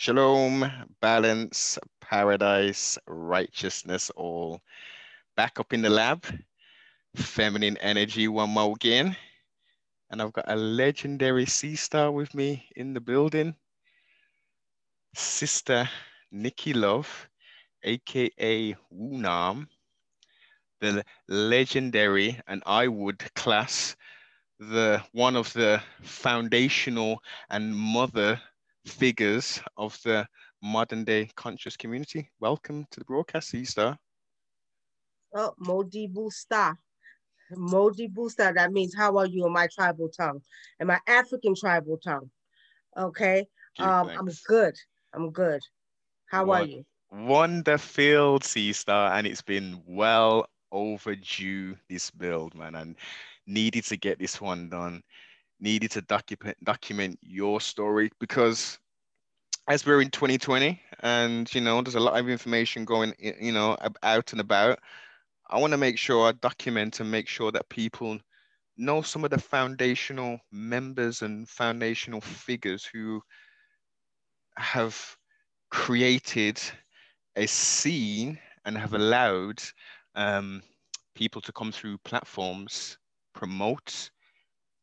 Shalom, balance, paradise, righteousness, all back up in the lab. Feminine energy one more again. And I've got a legendary sea star with me in the building. Sister Nikki Love, aka Wunam, the legendary, and I would class the one of the foundational and mother figures of the modern day conscious community. Welcome to the broadcast, Easter. Oh, Modi Busta. Modi Busta. That means how are you in my tribal tongue, in my African tribal tongue. Okay. um, I'm good. I'm good. How what, are you? Wonderful, Sea Star, and it's been well overdue this build, man, and needed to get this one done needed to document document your story because as we're in 2020 and you know there's a lot of information going you know out and about i want to make sure i document and make sure that people know some of the foundational members and foundational figures who have created a scene and have allowed um, people to come through platforms promote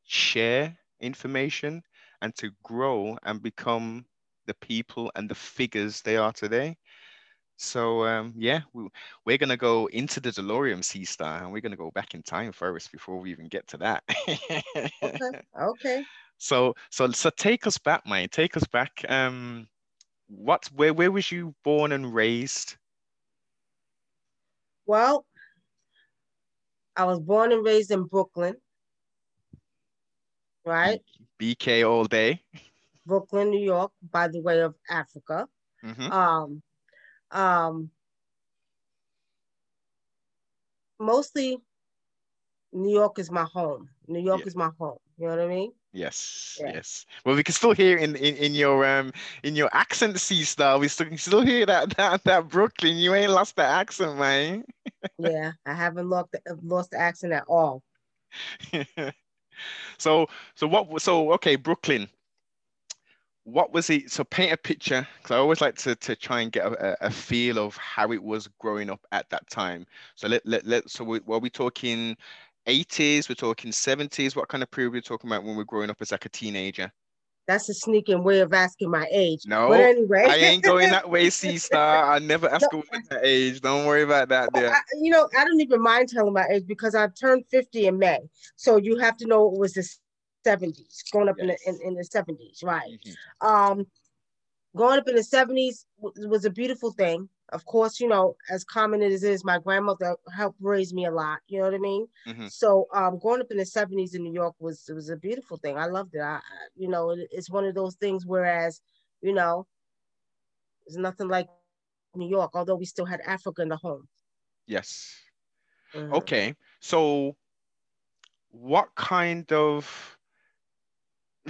share information and to grow and become the people and the figures they are today. So um, yeah, we, we're gonna go into the DeLorean Sea Star, and we're gonna go back in time first before we even get to that. okay. Okay. So so so take us back, mate. Take us back. Um, what where where was you born and raised? Well, I was born and raised in Brooklyn right? BK all day. Brooklyn, New York, by the way of Africa. Mm-hmm. Um, um, mostly New York is my home. New York yeah. is my home. You know what I mean? Yes, yeah. yes. Well, we can still hear in, in, in your um in your accent, C star. We still can still hear that that that Brooklyn. You ain't lost the accent, man. yeah, I haven't lost the, lost the accent at all. so so what so okay brooklyn. What was it so paint a picture because i always like to, to try and get a, a, feel of how it was growing up at that time. So let let, let so we, were we talking 80s we're talking 70s what kind of period we're we talking about when we're growing up as like a teenager that's a sneaking way of asking my age. No, but anyway, I ain't going that way, C star. I never ask no, a woman that age. Don't worry about that. There. I, you know, I don't even mind telling my age because I turned 50 in May. So you have to know it was the 70s, growing up yes. in, the, in, in, the 70s, right? Mm-hmm. Um, growing up in the 70s was a beautiful thing of course, you know, as common as it is, my grandmother helped raise me a lot. You know what I mean? Mm-hmm. So, um, growing up in the '70s in New York was it was a beautiful thing. I loved it. I, you know, it, it's one of those things. Whereas, you know, there's nothing like New York, although we still had Africa in the home. Yes. Mm-hmm. Okay. So, what kind of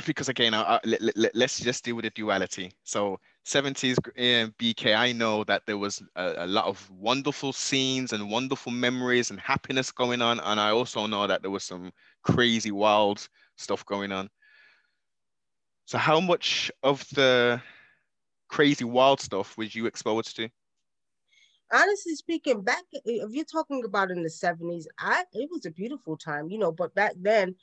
because again, I, let, let, let's just deal with the duality. So 70s eh, BK, I know that there was a, a, lot of wonderful scenes and wonderful memories and happiness going on. And I also know that there was some crazy, wild stuff going on. So, how much of the crazy, wild stuff was you exposed to? Honestly speaking, back if you're talking about in the 70s, I it was a beautiful time, you know, but back then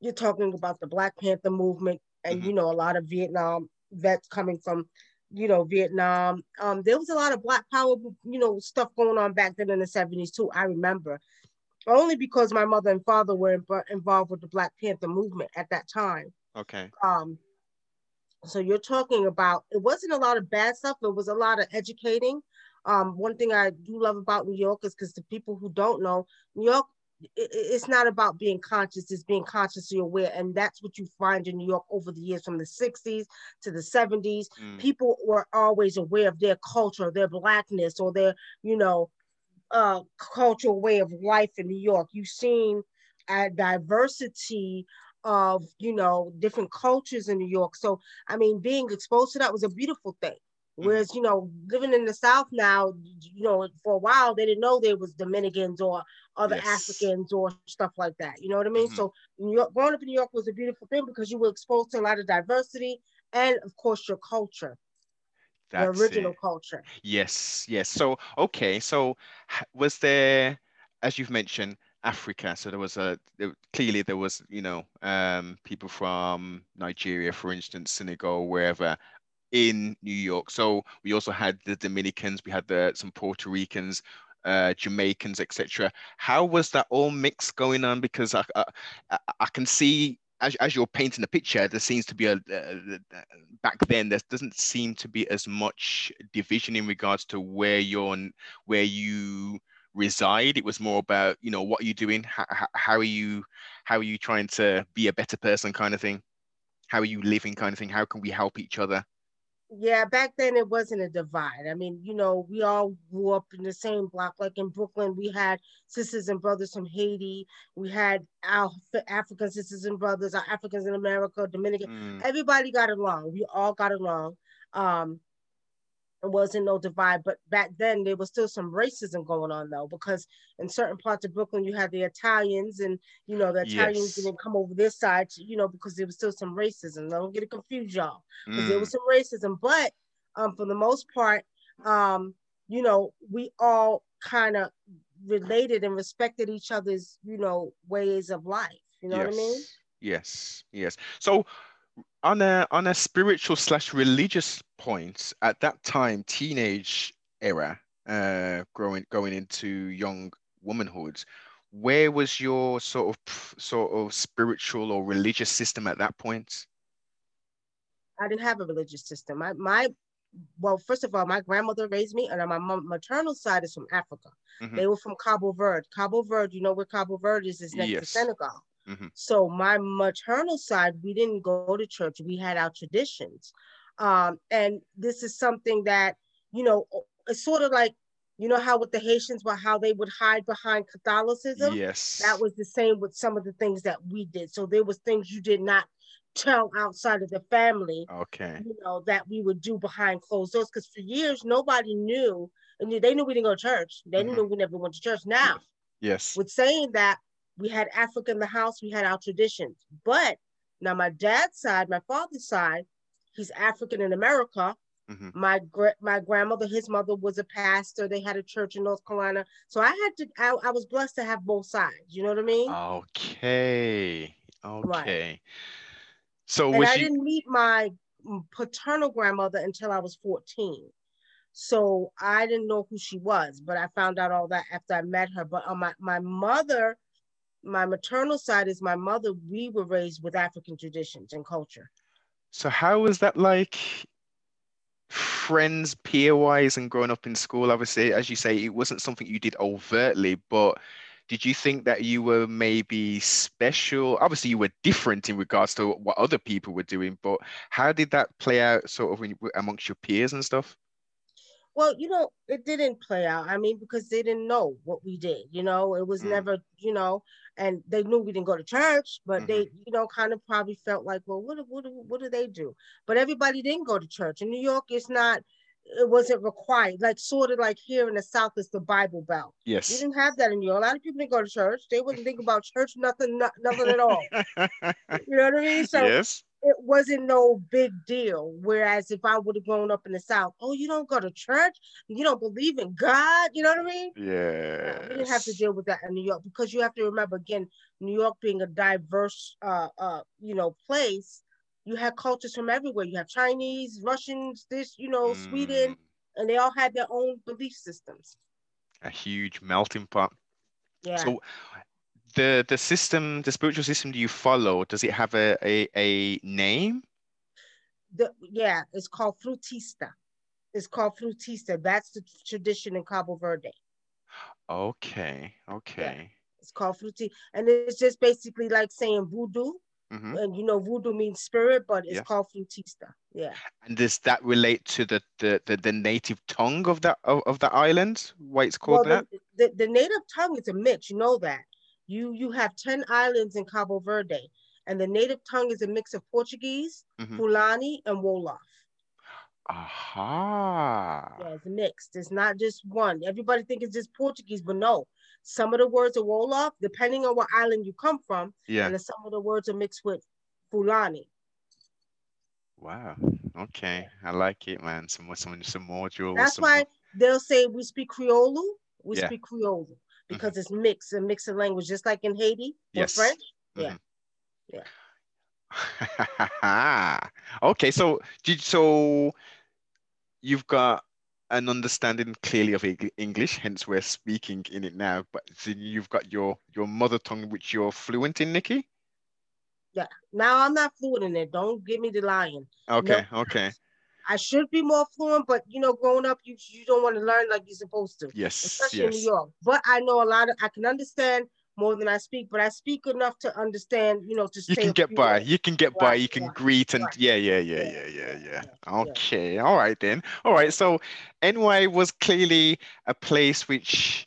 you're talking about the Black Panther movement and mm-hmm. you know, a lot of Vietnam vets coming from you know Vietnam. Um, there was a lot of Black Power, you know, stuff going on back then in the seventies too. I remember, only because my mother and father were involved with the Black Panther movement at that time. Okay. Um, so you're talking about it wasn't a lot of bad stuff. It was a lot of educating. Um, one thing I do love about New York is because the people who don't know, New York it's not about being conscious it's being consciously aware and that's what you find in new york over the years from the 60s to the 70s mm. people were always aware of their culture their blackness or their you know uh cultural way of life in new york you've seen a diversity of you know different cultures in new york so i mean being exposed to that was a beautiful thing. Whereas, you know, living in the South now, you know, for a while they didn't know there was Dominicans or other yes. Africans or stuff like that. You know what I mean? Mm-hmm. So New York, growing up in New York was a beautiful thing because you were exposed to a lot of diversity and of course your culture. That's the original it. culture. Yes, yes. So okay, so was there, as you've mentioned, Africa. So there was a there, clearly there was you know um, people from Nigeria, for instance, Senegal, wherever in New York. So we also had the Dominicans, we had the some Puerto Ricans, uh, Jamaicans, etc. How was that all mix going on? Because I, I, I can see as, as you're painting the picture, there seems to be a back then there doesn't seem to be as much division in regards to where you're where you reside. It was more about you know what are you doing, how, how are you how are you trying to be a better person, kind of thing. How are you living, kind of thing. How can we help each other? Yeah, back then it wasn't a divide. I mean, you know, we all grew up in the same block. Like in Brooklyn, we had sisters and brothers from Haiti. We had our African sisters and brothers, our Africans in America, Dominican. Mm. Everybody got along. We all got along. Um, it wasn't no divide. But back then there was still some racism going on though, because in certain parts of Brooklyn you had the Italians and you know the Italians yes. didn't come over this side, you know, because there was still some racism. I Don't get it confused, y'all. Because mm. there was some racism. But um for the most part, um, you know, we all kind of related and respected each other's, you know, ways of life. You know yes. what I mean? Yes, yes. So on a on a spiritual slash religious point at that time teenage era uh growing going into young womanhood where was your sort of sort of spiritual or religious system at that point i didn't have a religious system my my well first of all my grandmother raised me and my maternal side is from africa mm-hmm. they were from cabo verde cabo verde you know where cabo verde is is next yes. to senegal Mm-hmm. So my maternal side, we didn't go to church. We had our traditions. Um, and this is something that, you know, it's sort of like, you know how with the Haitians, but how they would hide behind Catholicism. Yes. That was the same with some of the things that we did. So there was things you did not tell outside of the family. Okay. You know, that we would do behind closed doors. Because for years nobody knew, and they knew we didn't go to church. They mm-hmm. knew we never went to church. Now, yes. With saying that, we had Africa in the house, we had our traditions. But now my dad's side, my father's side, he's African in America. Mm-hmm. My my grandmother, his mother was a pastor. They had a church in North Carolina, so I had to. I, I was blessed to have both sides. You know what I mean? Okay, okay. Right. So and I didn't meet my paternal grandmother until I was fourteen. So I didn't know who she was, but I found out all that after I met her. But on my my mother my maternal side is my mother, we were raised with African traditions and culture. So how was that like friends peer wise and growing up in school? Obviously, as you say, it wasn't something you did overtly, but did you think that you were maybe special? Obviously, you were different in regards to what other people were doing, but how did that play out sort of amongst your peers and stuff? Well, you know, it didn't play out. I mean, because they didn't know what we did. You know, it was mm. never, you know, and they knew we didn't go to church, but mm-hmm. they, you know, kind of probably felt like, well, what, what, what do they do? But everybody didn't go to church. In New York, it's not. It wasn't required, like sort of like here in the South is the Bible Belt. Yes, we didn't have that in New York. A lot of people didn't go to church. They wouldn't think about church, nothing, not, nothing at all. you know what I mean? So yes it wasn't no big deal. Whereas if I would have grown up in the South, oh, you don't go to church, you don't believe in God, you know what I mean? Yeah. We didn't have to deal with that in New York because you have to remember again, New York being a diverse, uh, uh, you know, place. You had cultures from everywhere. You have Chinese, Russians, this, you know, mm. Sweden, and they all had their own belief systems. A huge melting pot. Yeah. So the the system, the spiritual system do you follow, does it have a a, a name? The, yeah, it's called Frutista. It's called Frutista. That's the tradition in Cabo Verde. Okay, okay. Yeah. It's called Fruti, and it's just basically like saying voodoo. Mm-hmm. And you know, voodoo means spirit, but it's yeah. called Frutista. Yeah. And does that relate to the the, the, the native tongue of that of, of the island? Why it's called well, that? The, the, the native tongue is a mix. You know that. You you have 10 islands in Cabo Verde, and the native tongue is a mix of Portuguese, mm-hmm. Fulani, and Wolof. Aha. Yeah, it's mixed. It's not just one. Everybody think it's just Portuguese, but no. Some of the words are Wolof, depending on what island you come from. Yeah. And some of the words are mixed with Fulani. Wow. Okay, I like it, man. Some more, some, some more jewels. That's some why more- they'll say we speak Creole. We Yeah. speak Creole Mm-hmm. because it's mixed, a mix of language, just like in Haiti or Yes. French. Mm-hmm. Yeah. Yeah. okay, so did so you've got an understanding clearly of English, hence we're speaking in it now. But so you've got your your mother tongue, which you're fluent in, Nikki. Yeah. Now I'm not fluent in it. Don't give me the lying. Okay, okay, I should be more fluent, but you know, growing up, you you don't want to learn like you're supposed to, yes, especially in New. York. But I know a lot of I can understand more than I speak, but I speak enough to understand, you know, to You can get by. You can get by. You can greet and right. yeah, yeah, yeah, Yeah, yeah, yeah, yeah. yeah. Okay, all right then. All right. So NY was clearly a place which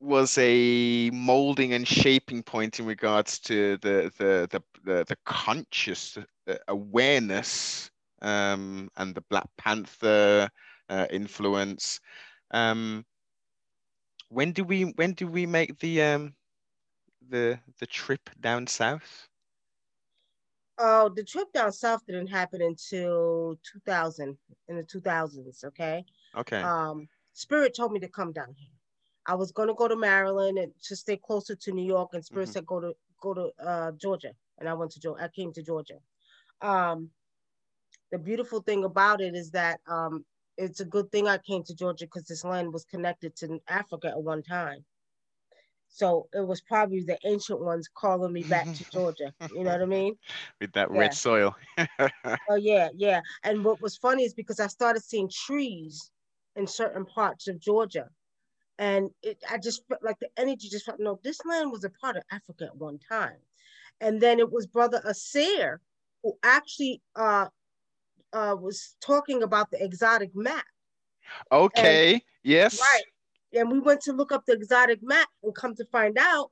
was a molding and shaping point in regards to the the the the, the conscious uh, awareness um, and the Black Panther uh, influence. Um, when do we when do we make the um the the trip down south? Oh, the trip down south didn't happen until 2000, in the 2000s. Okay. Okay. Um, Spirit told me to come down here. I was gonna go to Maryland and to stay closer to New York, and Spirit Mhm. said go to go to uh, Georgia, and I went to Georgia. I came to Georgia. Um, the beautiful thing about it is that um, it's a good thing I came to Georgia because this land was connected to Africa at one time. So it was probably the ancient ones calling me back to Georgia. You know what I mean? With that yeah. red soil. Oh yeah, yeah. And what was funny is because I started seeing trees in certain parts of Georgia, and it, I just felt like the energy just felt no. This land was a part of Africa at one time, and then it was Brother Asir who actually uh, uh, was talking about the exotic map. Okay. Yes. Right. And we went to look up the exotic map and come to find out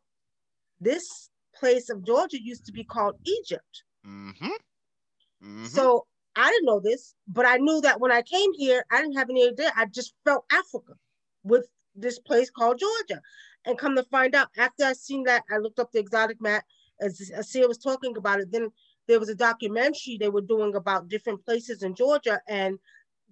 this place of Georgia used to be called Egypt. Mm-hmm. Mm-hmm. So I didn't know this, but I knew that when I came here, I didn't have any idea. I just felt Africa with this place called Georgia. And come to find out, after I seen that, I looked up the exotic map as Asia was talking about it. Then there was a documentary they were doing about different places in Georgia, and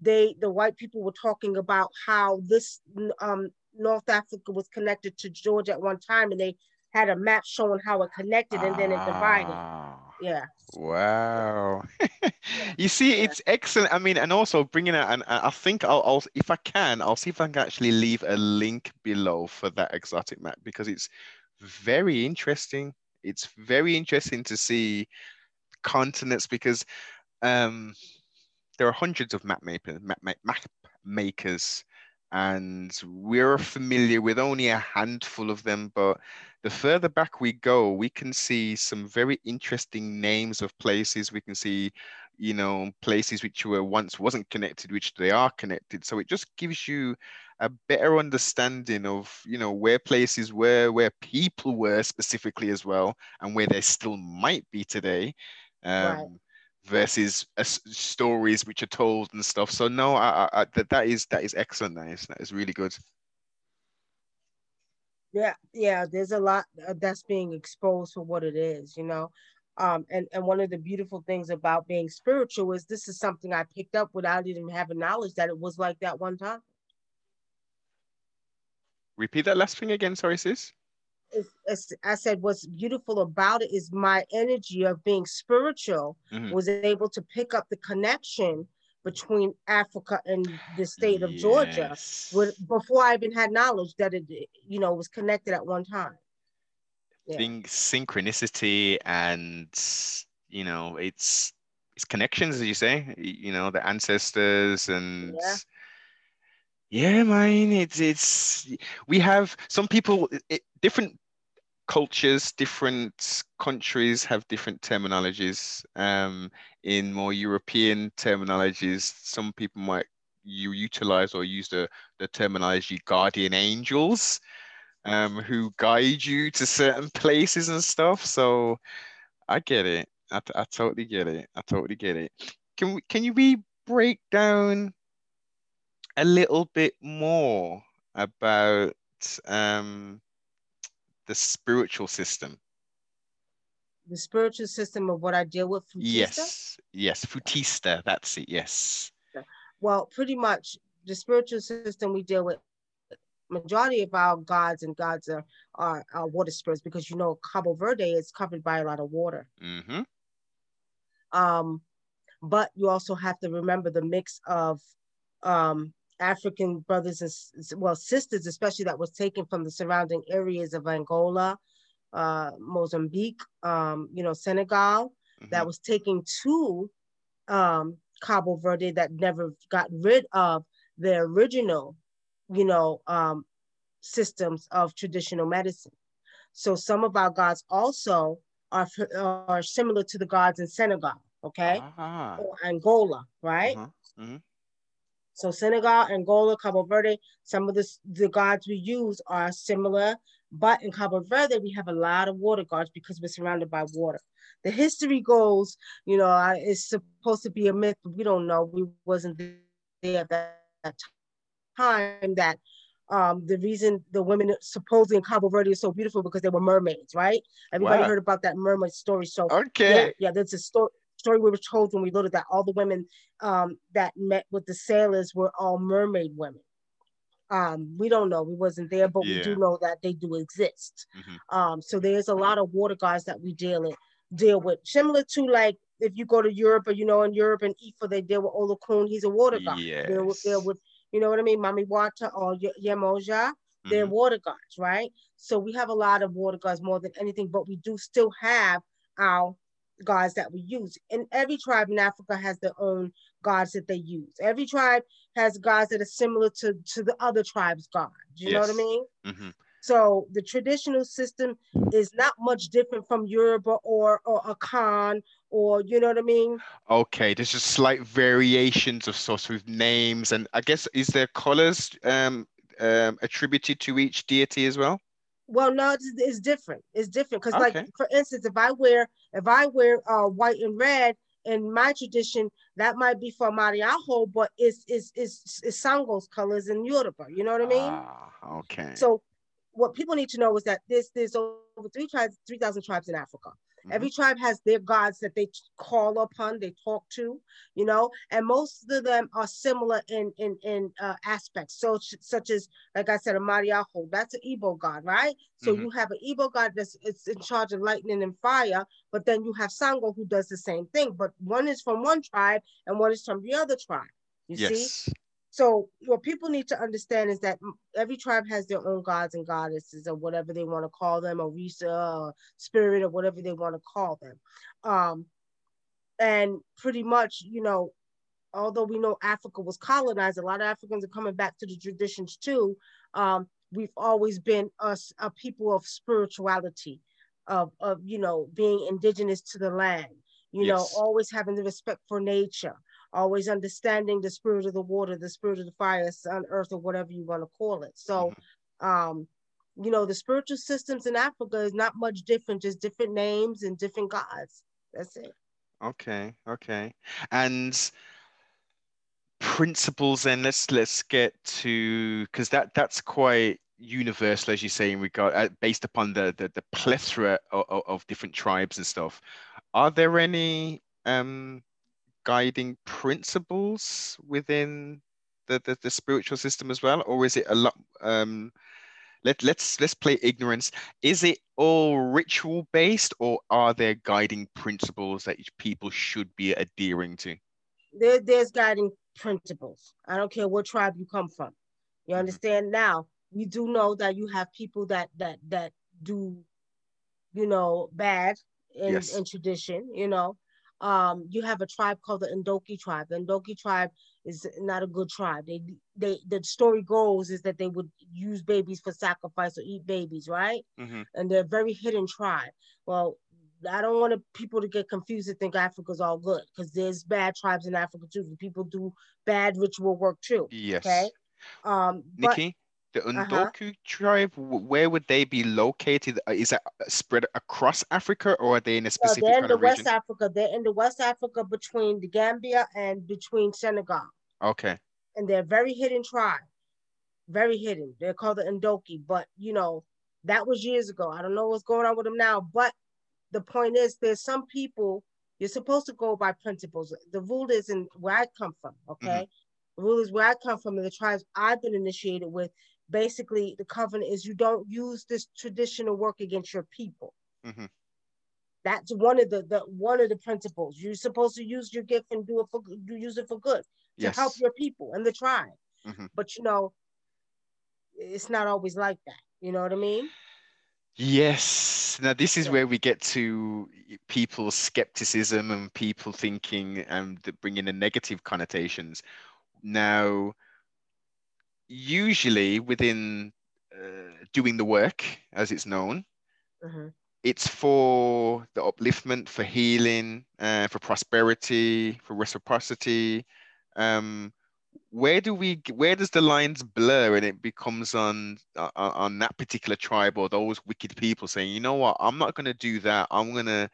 they the white people were talking about how this um, North Africa was connected to Georgia at one time, and they had a map showing how it connected and then it divided. Ah, Yeah. Wow. You see, Yeah. it's excellent. I mean, and also bringing it, and I I think I'll, I'll, if I can, I'll see if I can actually leave a link below for that exotic map because it's very interesting. It's very interesting to see continents because um, there are hundreds of map map, map makers, and we're familiar with only a handful of them. But the further back we go, we can see some very interesting names of places. We can see, you know, places which were once wasn't connected, which they are connected. So it just gives you a better understanding of, you know, where places were, where people were specifically as well, and where they still might be today. Um, Right. versus uh, stories which are told and stuff. So no, I, I, that that is that is excellent. That is that is really good. Yeah, yeah, there's a lot uh, that's being exposed for what it is, you know. Um, and, and one of the beautiful things about being spiritual is this is something I picked up without even having knowledge that it was like that one time. Repeat that last thing again. Sorry, sis. It's, I said, what's beautiful about it is my energy of being spiritual Mhm. was able to pick up the connection between Africa and the state of Georgia with, before I even had knowledge that it, you know, was connected at one time. Yeah. Think synchronicity and you know it's it's connections, as you say. You know the ancestors and Yeah. yeah, man. It's it's we have some people it, different cultures, different countries have different terminologies. Um, in more European terminologies, some people might you utilize or use the the terminology guardian angels um, who guide you to certain places and stuff. So I get it. I, I totally get it. I totally get it. Can we, can you break down a little bit more about um, the spiritual system? the spiritual system of what I deal with. Futista? Yes, yes, Futista. That's it. Yes. Well, pretty much the spiritual system we deal with. Majority of our gods and gods are, are, are water spirits because you know Cabo Verde is covered by a lot of water. Mm-hmm. Um, but you also have to remember the mix of um, African brothers and well sisters, especially that was taken from the surrounding areas of Angola, uh, Mozambique, um, you know, Senegal, mm-hmm. that was taken to um, Cabo Verde that never got rid of the original, you know, um, systems of traditional medicine. So some of our gods also are, are similar to the gods in Senegal, okay, ah. or Angola, right? Mm-hmm. Mm-hmm. So Senegal, Angola, Cabo Verde, some of the, the gods we use are similar, but in Cabo Verde, we have a lot of water gods because we're surrounded by water. The history goes, you know, it's supposed to be a myth, but we don't know. We wasn't there at that, time that um, the reason the women supposedly in Cabo Verde is so beautiful because they were mermaids, right? Everybody wow. heard about that mermaid story. So okay, yeah, yeah there's a story story we were told when we looked at that all the women um, that met with the sailors were all mermaid women. Um, we don't know, we wasn't there, but yeah. we do know that they do exist. Mm-hmm. Um, so there's a lot of water gods that we deal in, deal with, similar to like if you go to Europe or you know in Yoruba and Ifa, they deal with Olokun, he's a water god. Yes. Deal with, deal with you know what I mean, Mami Wata or Yemoja, they're mm-hmm. water gods, right? So we have a lot of water gods more than anything, but we do still have our gods that we use. And every tribe in Africa has their own gods that they use. Every tribe has gods that are similar to, to the other tribe's gods. You yes. know what I mean? Mm-hmm. So the traditional system is not much different from Yoruba or or Akan or you know what I mean? Okay, there's just slight variations of sorts with names and I guess is there colors um, um, attributed to each deity as well? Well, no, it's, it's different. It's different because, okay. like, for instance, if I wear if I wear uh, white and red in my tradition, that might be for Amadioha, but it's it's it's, it's Sango's colors in Yoruba. You know what I mean? Ah, okay. So, what people need to know is that there's there's over three tribes, three thousand tribes in Africa. Mm-hmm. Every tribe has their gods that they call upon, they talk to, you know, and most of them are similar in in in uh, aspects. So such as, like I said, Amadioha, that's an Igbo god, right? So mm-hmm. you have an Igbo god that's it's in charge of lightning and fire, but then you have Sango who does the same thing, but one is from one tribe and one is from the other tribe. You yes. see? So what people need to understand is that every tribe has their own gods and goddesses or whatever they want to call them, or Risa, or spirit, or whatever they want to call them. Um, and pretty much, you know, although we know Africa was colonized, a lot of Africans are coming back to the traditions too. Um, we've always been us a people of spirituality, of of you know being indigenous to the land. You yes. know, always having the respect for nature always understanding the spirit of the water, the spirit of the fire, sun, earth, or whatever you want to call it. So, mm-hmm. um, you know, the spiritual systems in Africa is not much different, just different names and different gods. That's it. Okay, okay. And principles then let's let's get to because that that's quite universal as you say in regard uh, based upon the, the the plethora of, of different tribes and stuff are there any um guiding principles within the, the, the spiritual system as well, or is it a lot? Um, let let's let's play ignorance. Is it all ritual based, or are there guiding principles that people should be adhering to? There, there's guiding principles. I don't care what tribe you come from. You mm-hmm. understand? Now we do know that you have people that that that do, you know, bad in, yes. in tradition. You know, um, you have a tribe called the Ndoki tribe. The Ndoki tribe is not a good tribe. They they the story goes is that they would use babies for sacrifice or eat babies, right? Mm-hmm. And they're a very hidden tribe. Well, I don't want people to get confused and think Africa's all good because there's bad tribes in Africa too. People do bad ritual work too. Yes. Okay. Um, Nikki, the Undoku uh-huh. tribe, where would they be located? Uh, is that spread across Africa or are they in a specific no, they're in the West region? Africa. They're in the West Africa between the Gambia and between Senegal. Okay. And they're very hidden tribe. Very hidden. They're called the Ndoki. But you know, that was years ago. I don't know what's going on with them now, but the point is there's some people you're supposed to go by principles. The rule is in where I come from, okay? Mm-hmm. The rule is where I come from and the tribes I've been initiated with. Basically, the covenant is you don't use this traditional work against your people. Mm-hmm. That's one of the, the one of the principles. You're supposed to use your gift and do it for do use it for good to yes. help your people and the tribe. Mm-hmm. But you know, it's not always like that. You know what I mean? Yes. Now this is yeah. where we get to people's skepticism and people thinking and bringing in negative connotations. Now, usually within uh, doing the work, as it's known, mm-hmm. it's for the upliftment, for healing, uh, for prosperity, for reciprocity. Um, where do we where does the lines blur and it becomes on uh, on that particular tribe or those wicked people saying you know what i'm not going to do that i'm going to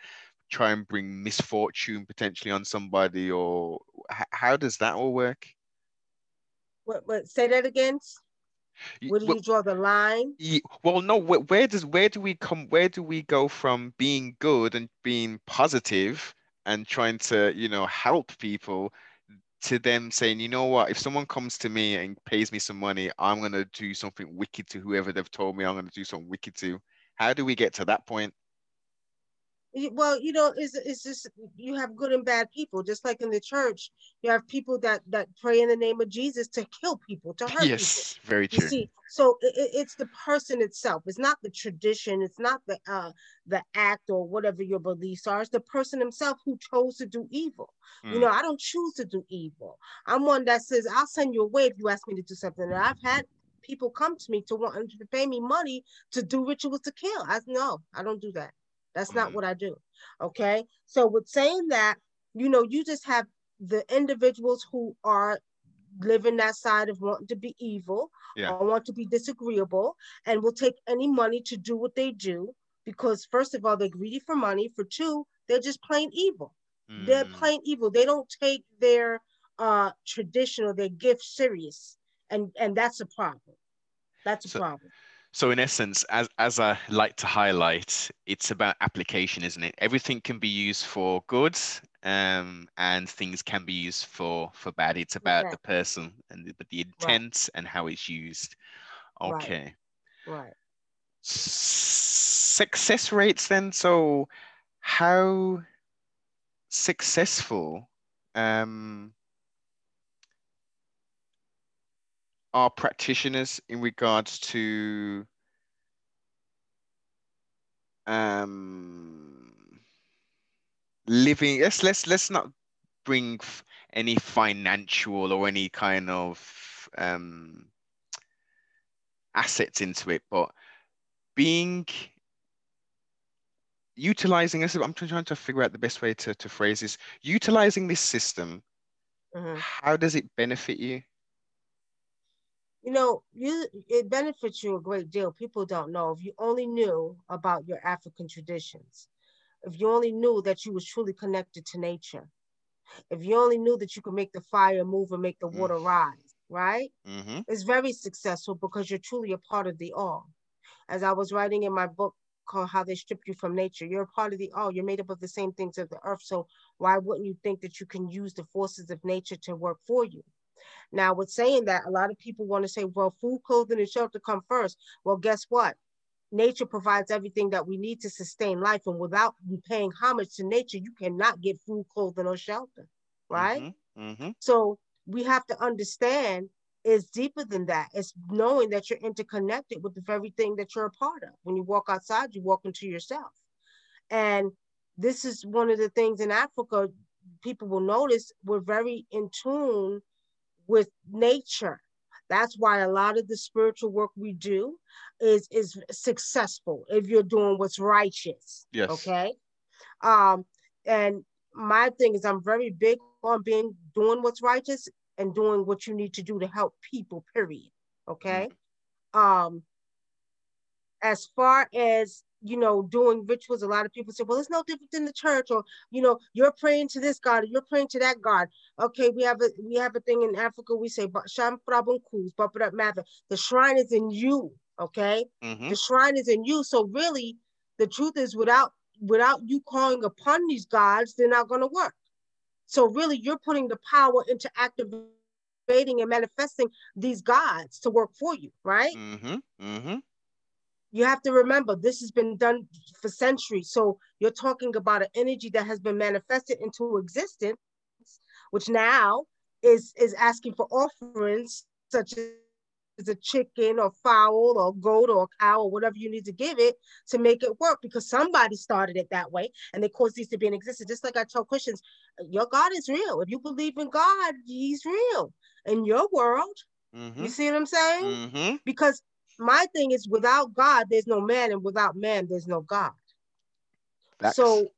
try and bring misfortune potentially on somebody or h- how does that all work what, what say that again where do well, you draw the line well no where, where does where do we come where do we go from being good and being positive and trying to you know help people to them saying, you know what, if someone comes to me and pays me some money, I'm going to do something wicked to whoever they've told me I'm going to do something wicked to. How do we get to that point? Well you know it's, it's just you have good and bad people. Just like in the church you have people that that pray in the name of jesus to kill people to hurt yes people. very true. you see so it, it's the person itself. It's not the tradition. It's not the uh the act or whatever your beliefs are. It's the person himself who chose to do evil. Mm. you know i don't choose to do evil. I'm one that says i'll send you away if you ask me to do something. And i've had people come to me to want to pay me money to do rituals to kill. I no i don't do that that's mm-hmm. not what I do. Okay. So with saying that, you know, you just have the individuals who are living that side of wanting to be evil yeah. or want to be disagreeable and will take any money to do what they do because first of all they're greedy for money for two they're just plain evil mm. they're plain evil they don't take their uh tradition or their gift serious and and that's a problem that's a so, problem so in essence, as, as I like to highlight, it's about application, isn't it? Everything can be used for good um, and things can be used for, for bad. It's about the person and the, the intent right. and how it's used. Okay. Right. right. Success rates then. So how successful um, are practitioners in regards to um, living let's let's let's not bring any financial or any kind of um, assets into it but being utilizing this i'm trying to figure out the best way to, to phrase this utilizing this system mm-hmm. how does it benefit you you know, you it benefits you a great deal. People don't know. If you only knew about your African traditions, if you only knew that you was truly connected to nature, if you only knew that you could make the fire move and make the water mm. rise, right? Mm-hmm. It's very successful because you're truly a part of the all. As I was writing in my book called How They Strip You from Nature, you're a part of the all. You're made up of the same things of the earth. So why wouldn't you think that you can use the forces of nature to work for you? Now, with saying that, a lot of people want to say, well, food, clothing, and shelter come first. Well, guess what? Nature provides everything that we need to sustain life. And without paying homage to nature, you cannot get food, clothing, or shelter, right? Mm-hmm. Mm-hmm. So we have to understand it's deeper than that. It's knowing that you're interconnected with the very thing that you're a part of. When you walk outside, you walk into yourself. And this is one of the things in Africa, people will notice we're very in tune with nature. That's why a lot of the spiritual work we do is is successful if you're doing what's righteous. Yes. Okay. Um, and my thing is I'm very big on being doing what's righteous and doing what you need to do to help people, period. Okay. Mm-hmm. Um, as far as you know, doing rituals, a lot of people say, well, it's no different than the church, or you know, you're praying to this God, or you're praying to that God. Okay, we have a we have a thing in Africa, we say the shrine is in you. Okay. Mm-hmm. The shrine is in you. So really, the truth is without without you calling upon these gods, they're not going to work. So really, you're putting the power into activating and manifesting these gods to work for you, right? Mm-hmm. Mm-hmm. You have to remember this has been done for centuries. So you're talking about an energy that has been manifested into existence, which now is is asking for offerings such as a chicken or fowl or goat or cow or whatever you need to give it to make it work because somebody started it that way and they caused these to be in existence. Just like I tell Christians, your God is real. If you believe in God, He's real in your world. Mm-hmm. You see what I'm saying? Mm-hmm. Because my thing is, without God, there's no man, and without man, there's no God. That's... So,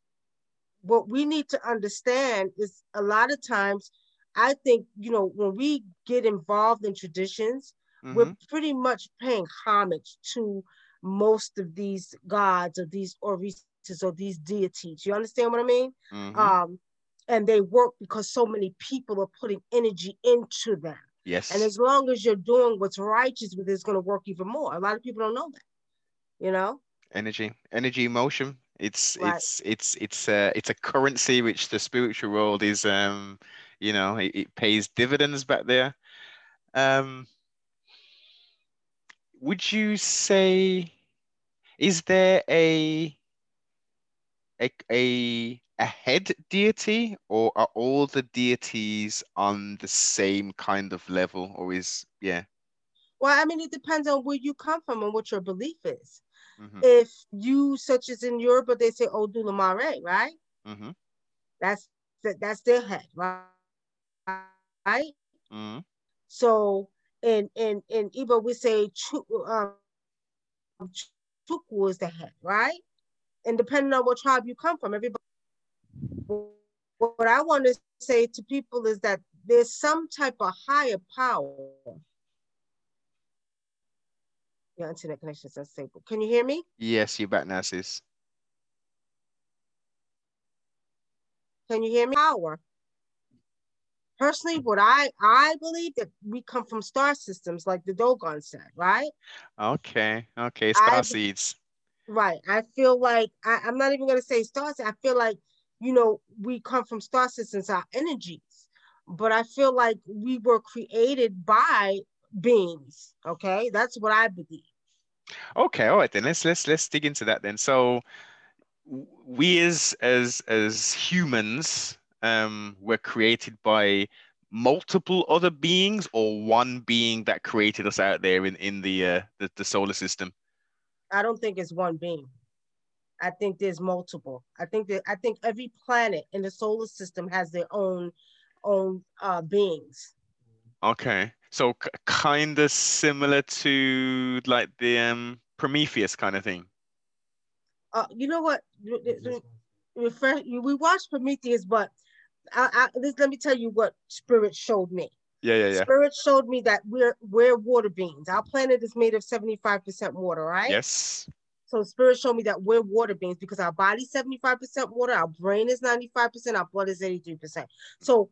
what we need to understand is a lot of times I think, you know, when we get involved in traditions, mm-hmm. we're pretty much paying homage to most of these gods or these orishas or these deities. You understand what I mean? Mm-hmm. Um, and they work because so many people are putting energy into them. Yes. And as long as you're doing what's righteous with it, it's going to work even more. A lot of people don't know that. You know? Energy, energy, emotion. It's right. it's it's it's a it's a currency which the spiritual world is um you know it, it pays dividends back there um would you say is there a a a, a head deity or are all the deities on the same kind of level or is yeah well i mean it depends on where you come from and what your belief is mm-hmm. if you such as in Yoruba but they say Odulamare, right mm-hmm. that's that's their head right right? Mm-hmm. So in in in Igbo we say um, Chukwu is the head, right? And depending on what tribe you come from, everybody. What I want to say to people is that there's some type of higher power. Your internet connection is unstable. Can you hear me? Yes, you're back now, sis. Can you hear me? Power personally what i i believe that we come from star systems like the dogon said right okay okay star I, seeds right i feel like I, i'm not even going to say stars i feel like you know we come from star systems our energies. But i feel like we were created by beings okay? That's what i believe. Okay all right then. Let's let's let's dig into that then. So we as as as humans um, were created by multiple other beings or one being that created us out there in, in the, uh, the, the solar system? I don't think it's one being. I think there's multiple. I think that I think every planet in the solar system has their own own uh, beings. Okay, so c- kind of similar to like the um, Prometheus kind of thing. Uh, you know what? We watched Prometheus, but I, I, this, let me tell you what spirit showed me. Yeah, yeah, yeah. Spirit showed me that we're we're water beings. Our planet is made of 75% water, right? Yes. So spirit showed me that we're water beings because our body's 75% water, our brain is 95%, our blood is 83%. So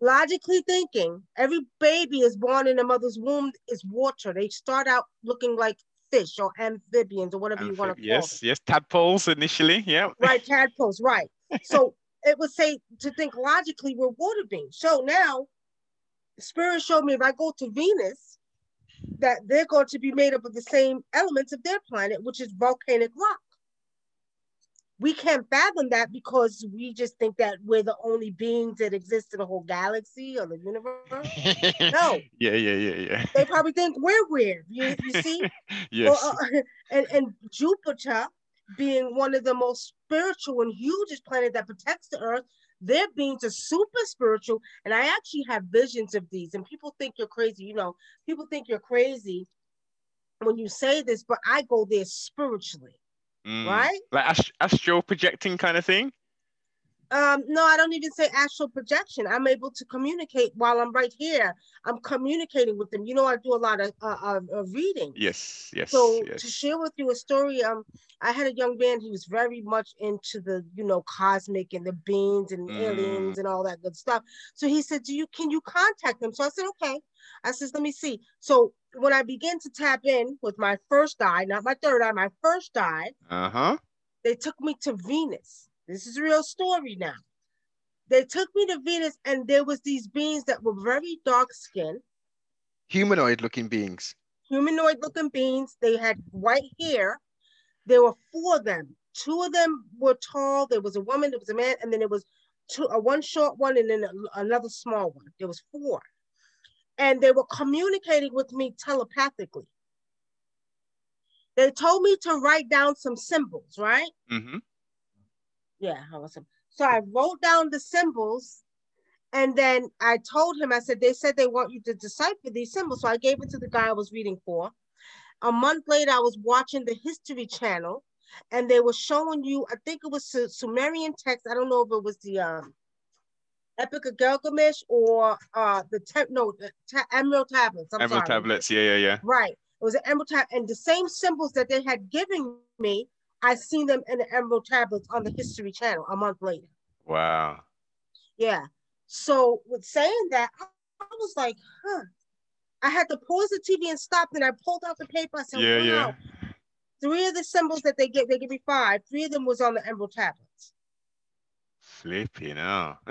logically thinking, every baby is born in a mother's womb is water. They start out looking like fish or amphibians or whatever Amphib- you want to call yes, them. Yes, yes, tadpoles initially, yeah. Right, tadpoles, right. So it would say to think logically we're water beings. So now, Spirit showed me if I go to Venus, that they're going to be made up of the same elements of their planet, which is volcanic rock. We can't fathom that because we just think that we're the only beings that exist in the whole galaxy or the universe. no. Yeah, yeah, yeah, yeah. They probably think we're weird. You, you see? yes. uh, and, and Jupiter being one of the most spiritual and hugest planet that protects the earth, their beings are super spiritual. And I actually have visions of these. And people think you're crazy. You know, people think you're crazy when you say this, but I go there spiritually. Mm. Right? Like ast- astral projecting kind of thing? Um, no, I don't even say astral projection. I'm able to communicate while I'm right here. I'm communicating with them. You know, I do a lot of, uh, of reading. Yes, yes. So yes. to share with you a story, um, I had a young man. He was very much into the, you know, cosmic and the beings and mm. aliens and all that good stuff. So he said, "Do you can you contact them?" So I said, "Okay." I says, "Let me see." So when I began to tap in with my first eye, not my third eye, my first eye. Uh huh They took me to Venus. This is a real story now. They took me to Venus, and there was these beings that were very dark skinned, humanoid looking beings. Humanoid looking beings. They had white hair. There were four of them. Two of them were tall. There was a woman. There was a man, and then there was two, a one short one, and then a, another small one. There was four, and they were communicating with me telepathically. They told me to write down some symbols, right? Mm-hmm. Yeah, awesome. So I wrote down the symbols and then I told him, I said, they said they want you to decipher these symbols. So I gave it to the guy I was reading for. A month later, I was watching the History Channel and they were showing you, I think it was Sumerian text. I don't know if it was the um, Epic of Gilgamesh or uh, the, te- no, the ta- Emerald Tablets. I'm Emerald sorry. Tablets, yeah, yeah, yeah. Right. It was an Emerald Tablet. And the same symbols that they had given me, I seen them in the Emerald Tablets on the History Channel a month later. Wow. Yeah. So with saying that, I was like, huh. I had to pause the TV and stop, and I pulled out the paper. I said, Yeah, wow. yeah. Three of the symbols that they give, they give me five. Three of them was on the emerald tablets. Flipping out.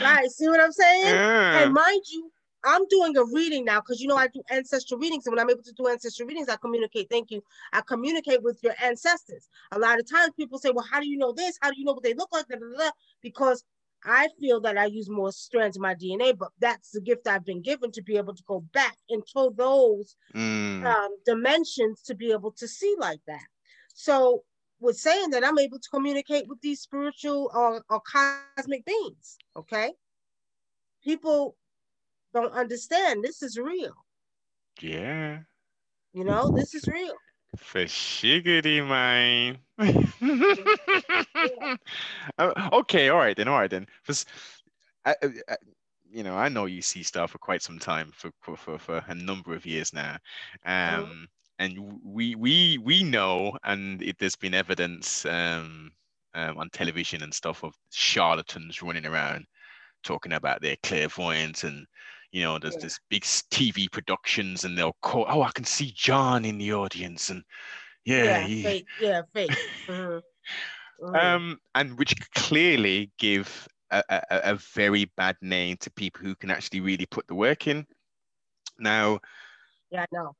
Right. See what I'm saying? Yeah. And mind you, I'm doing a reading now because you know I do ancestral readings, and when I'm able to do ancestral readings, I communicate. Thank you. I communicate with your ancestors. A lot of times people say, "Well, how do you know this? How do you know what they look like?" Da, da, da. Because I feel that I use more strands of my DNA, but that's the gift I've been given to be able to go back into those Mm. um, dimensions to be able to see like that. So, with saying that, I'm able to communicate with these spiritual or, or cosmic beings. Okay, people don't understand this is real. Yeah. You know, this is real. For shiggity, man. Uh, okay, all right then, all right then. I, I, you know, I know you see stuff for quite some time, for for for, for a number of years now, um, and we we we know, and it, there's been evidence um, um, on television and stuff of charlatans running around talking about their clairvoyance and you know there's Yeah. this big tv productions and they'll call oh i can see john in the audience and yeah, Yeah, he- fake. Yeah, fake. Mhm. Mhm. um and which clearly give a, a, a- very bad name to people who can actually really put the work in now yeah, I know.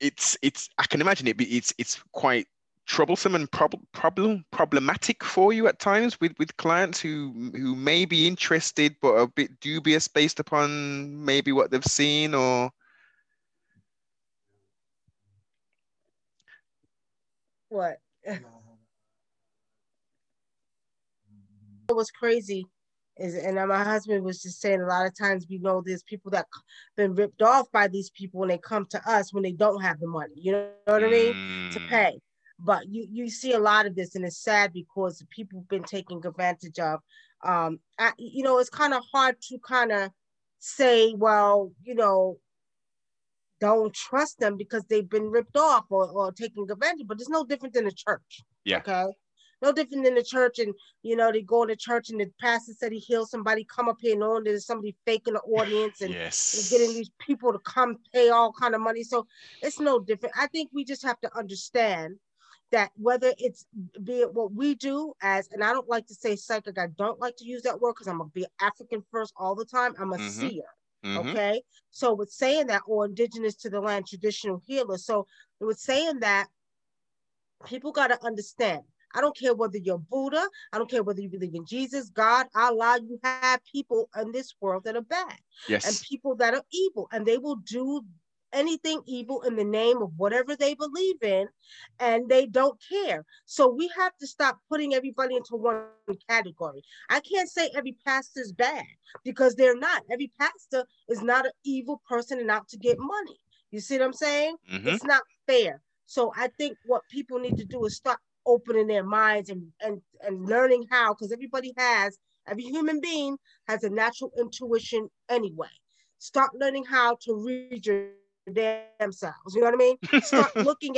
it's it's i can imagine it be it's it's quite troublesome and prob- problem problematic for you at times with with clients who who may be interested but a bit dubious based upon maybe what they've seen or What? was crazy is, and my husband was just saying, a lot of times we know there's people that c- been ripped off by these people when they come to us when they don't have the money. You know what I mean? To Mm, pay. But you you see a lot of this, and it's sad because people have been taking advantage of. Um, I, you know, it's kind of hard to kind of say, well, you know, don't trust them because they've been ripped off or, or taking advantage. But it's no different than a church. Yeah. Okay. No different than the church, and you know they go to church and the pastor said he healed somebody. Come up here knowing there's somebody faking the audience, and yes we're getting these people to come pay all kind of money. So it's no different. I think we just have to understand that whether it's be it what we do as, and I don't like to say psychic. I don't like to use that word because I'm gonna be African first all the time. I'm a Mhm. seer. Mhm. Okay. So with saying that, or indigenous to the land traditional healer. So with saying that, people got to understand. I don't care whether you're Buddha, I don't care whether you believe in Jesus, God, Allah, you have people in this world that are bad Yes. and people that are evil, and they will do anything evil in the name of whatever they believe in, and they don't care. So we have to stop putting everybody into one category. I can't say every pastor is bad because they're not. Every pastor is not an evil person and out to get money. You see what I'm saying? Mhm. It's not fair. So I think what people need to do is start opening their minds and and and learning how, because everybody has every human being has a natural intuition anyway. Start learning how to read your damn selves. You know what I mean? Start looking at,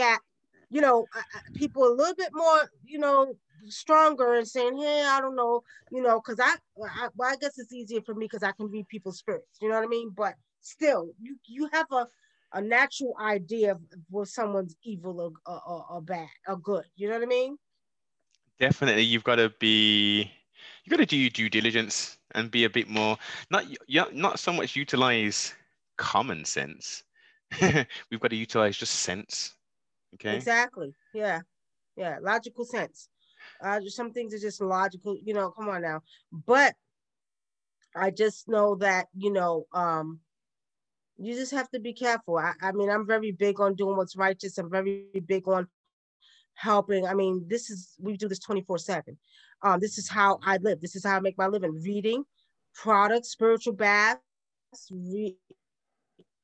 you know, uh, uh, people a little bit more, you know, stronger and saying, "Hey, I don't know," you know, because I, I, well, I guess it's easier for me because I can read people's spirits. You know what I mean? But still, you you have a a natural idea of whether someone's evil or, or, or bad or good. You know what I mean? Definitely, you've got to be you've got to do your due diligence and be a bit more not not so much utilize common sense. We've got to utilize just sense. Okay. Exactly. Yeah. Yeah. Logical sense. Uh, some things are just logical. You know, come on now. But I just know that you know, um, you just have to be careful. I, I mean, I'm very big on doing what's righteous. I'm very big on helping. I mean, this is we do this 24 seven. Um, this is how I live. This is how I make my living. Reading, products, spiritual baths, re,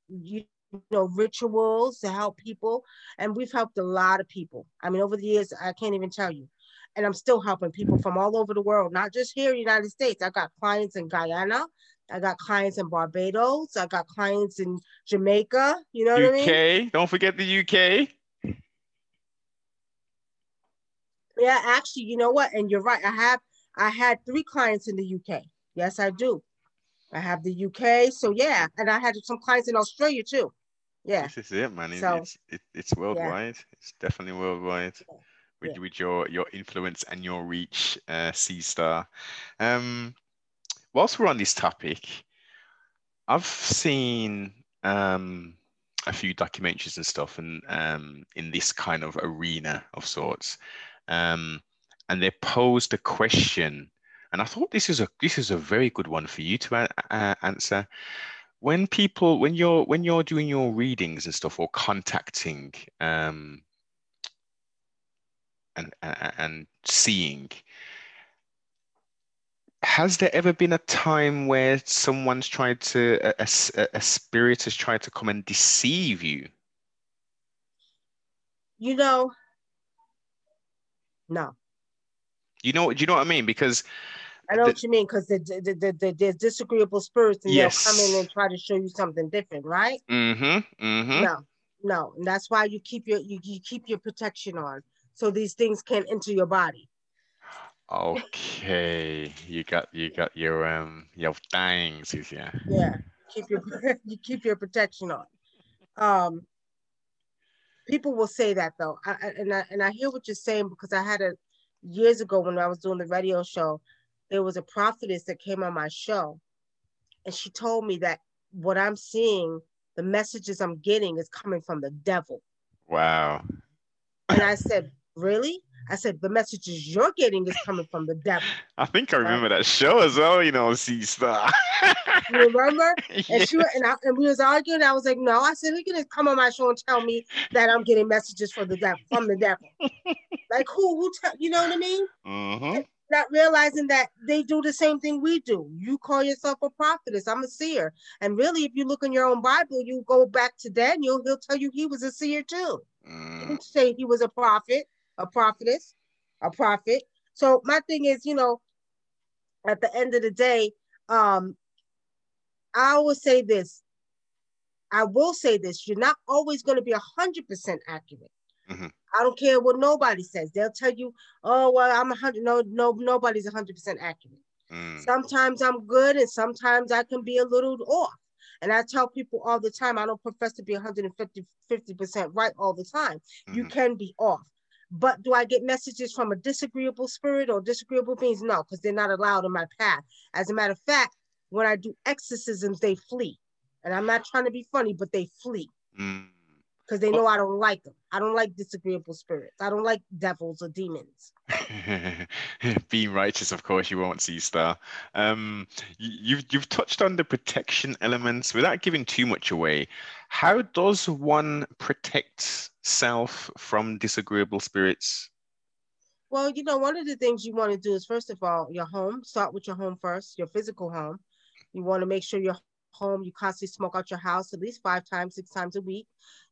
you know, rituals to help people. And we've helped a lot of people. I mean, over the years, I can't even tell you. And I'm still helping people mm. from all over the world, not just here in the United States. I got clients in Guyana. I got clients in Barbados. I got clients in Jamaica. You know UK. what I mean? Don't forget the UK. Yeah, actually, you know what? And you're right. I have I had three clients in the UK. Yes, I do. I have the UK. So yeah, and I had some clients in Australia too. Yeah. This is it, man. So, it's it, it's worldwide. Yeah. It's definitely worldwide. Yeah. With, yeah. with your your influence and your reach, uh, C Star. Um, whilst we're on this topic, I've seen um, a few documentaries and stuff, and um, in this kind of arena of sorts, um, and they posed a question, and I thought this is a this is a very good one for you to uh, answer. When people, when you're when you're doing your readings and stuff, or contacting um, and, and seeing, has there ever been a time where someone's tried to a, a, a, spirit has tried to come and deceive you you know no. You know, do you know what I mean? Because I know the, what you mean because the, the, the, the, there's disagreeable spirits and yes. they'll come in and try to show you something different, right? Mm-hmm. mm-hmm. No, no, and that's why you keep your you, you keep your protection on so these things can't enter your body. Okay, you got you got your um your things, yeah. Yeah, keep your you keep your protection on. Um, people will say that though, I, and I and I hear what you're saying because I had a years ago when I was doing the radio show, there was a prophetess that came on my show, and she told me that what I'm seeing, the messages I'm getting, is coming from the devil. Wow. And I said, really? I said, the messages you're getting is coming from the devil. I think I remember that show as well, you know, C Star. you remember? And yeah. she and, I, and we was arguing. I was like, no. I said, you're gonna come on my show and tell me that I'm getting messages from the devil, from the devil. like who? Who? Te- you know what I mean? Mm-hmm. Not realizing that they do the same thing we do. You call yourself a prophetess. I'm a seer. And really, if you look in your own Bible, you go back to Daniel, he'll tell you he was a seer too. Mm. He didn't say he was a prophet a prophetess, a prophet. So my thing is, you know, at the end of the day, um, I always say this. I will say this: you're not always going to be a hundred percent accurate. Mm-hmm. I don't care what nobody says. They'll tell you, "Oh, well, I'm a hundred." No, no, nobody's a hundred percent accurate. Mm. Sometimes I'm good, and sometimes I can be a little off. And I tell people all the time, I don't profess to be 150 percent right all the time. Mm-hmm. You can be off. But do I get messages from a disagreeable spirit or disagreeable beings? No, because they're not allowed in my path. As a matter of fact, when I do exorcisms, they flee. And I'm not trying to be funny, but they flee. Mm because they know I don't like them. I don't like disagreeable spirits. I don't like devils or demons. Being righteous, of course, you won't see star. Um, you've you've touched on the protection elements without giving too much away. How does one protect self from disagreeable spirits? Well, you know, one of the things you want to do is first of all, your home. Start with your home first, your physical home. You want to make sure your home, you constantly smoke out your house at least five times, six times a week.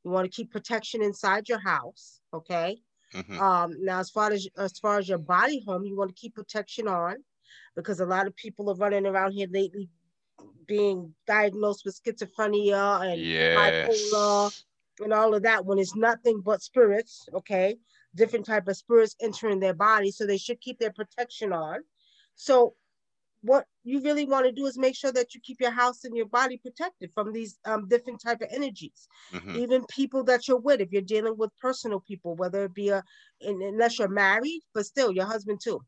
You want to keep protection inside your house. Okay. Mm-hmm. Um, now, as far as as far as your body home, you want to keep protection on, because a lot of people are running around here lately, being diagnosed with schizophrenia and yes. bipolar and all of that. When it's nothing but spirits, okay, different type of spirits entering their body, so they should keep their protection on. So what you really want to do is make sure that you keep your house and your body protected from these um, different type of energies. Mm-hmm. Even people that you're with, if you're dealing with personal people, whether it be a, unless you're married, but still your husband too,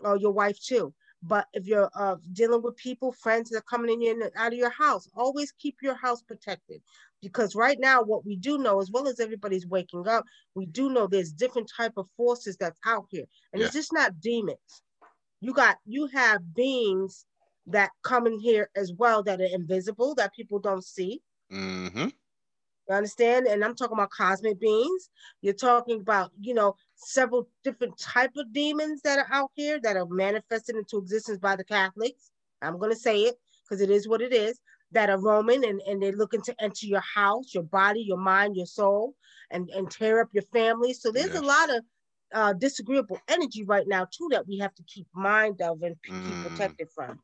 or your wife too. But if you're uh, dealing with people, friends that are coming in and out of your house, always keep your house protected. Because right now, what we do know, as well as everybody's waking up, we do know there's different type of forces that's out here, and yeah. it's just not demons. You got you have beings that come in here as well that are invisible that people don't see. Mm-hmm. You understand? And I'm talking about cosmic beings. You're talking about, you know, several different type of demons that are out here that are manifested into existence by the Catholics. I'm going to say it because it is what it is. That are roaming and, and they're looking to enter your house, your body, your mind, your soul, and, and tear up your family. So there's a lot of uh, disagreeable energy right now too that we have to keep mind of and keep mm. protected from.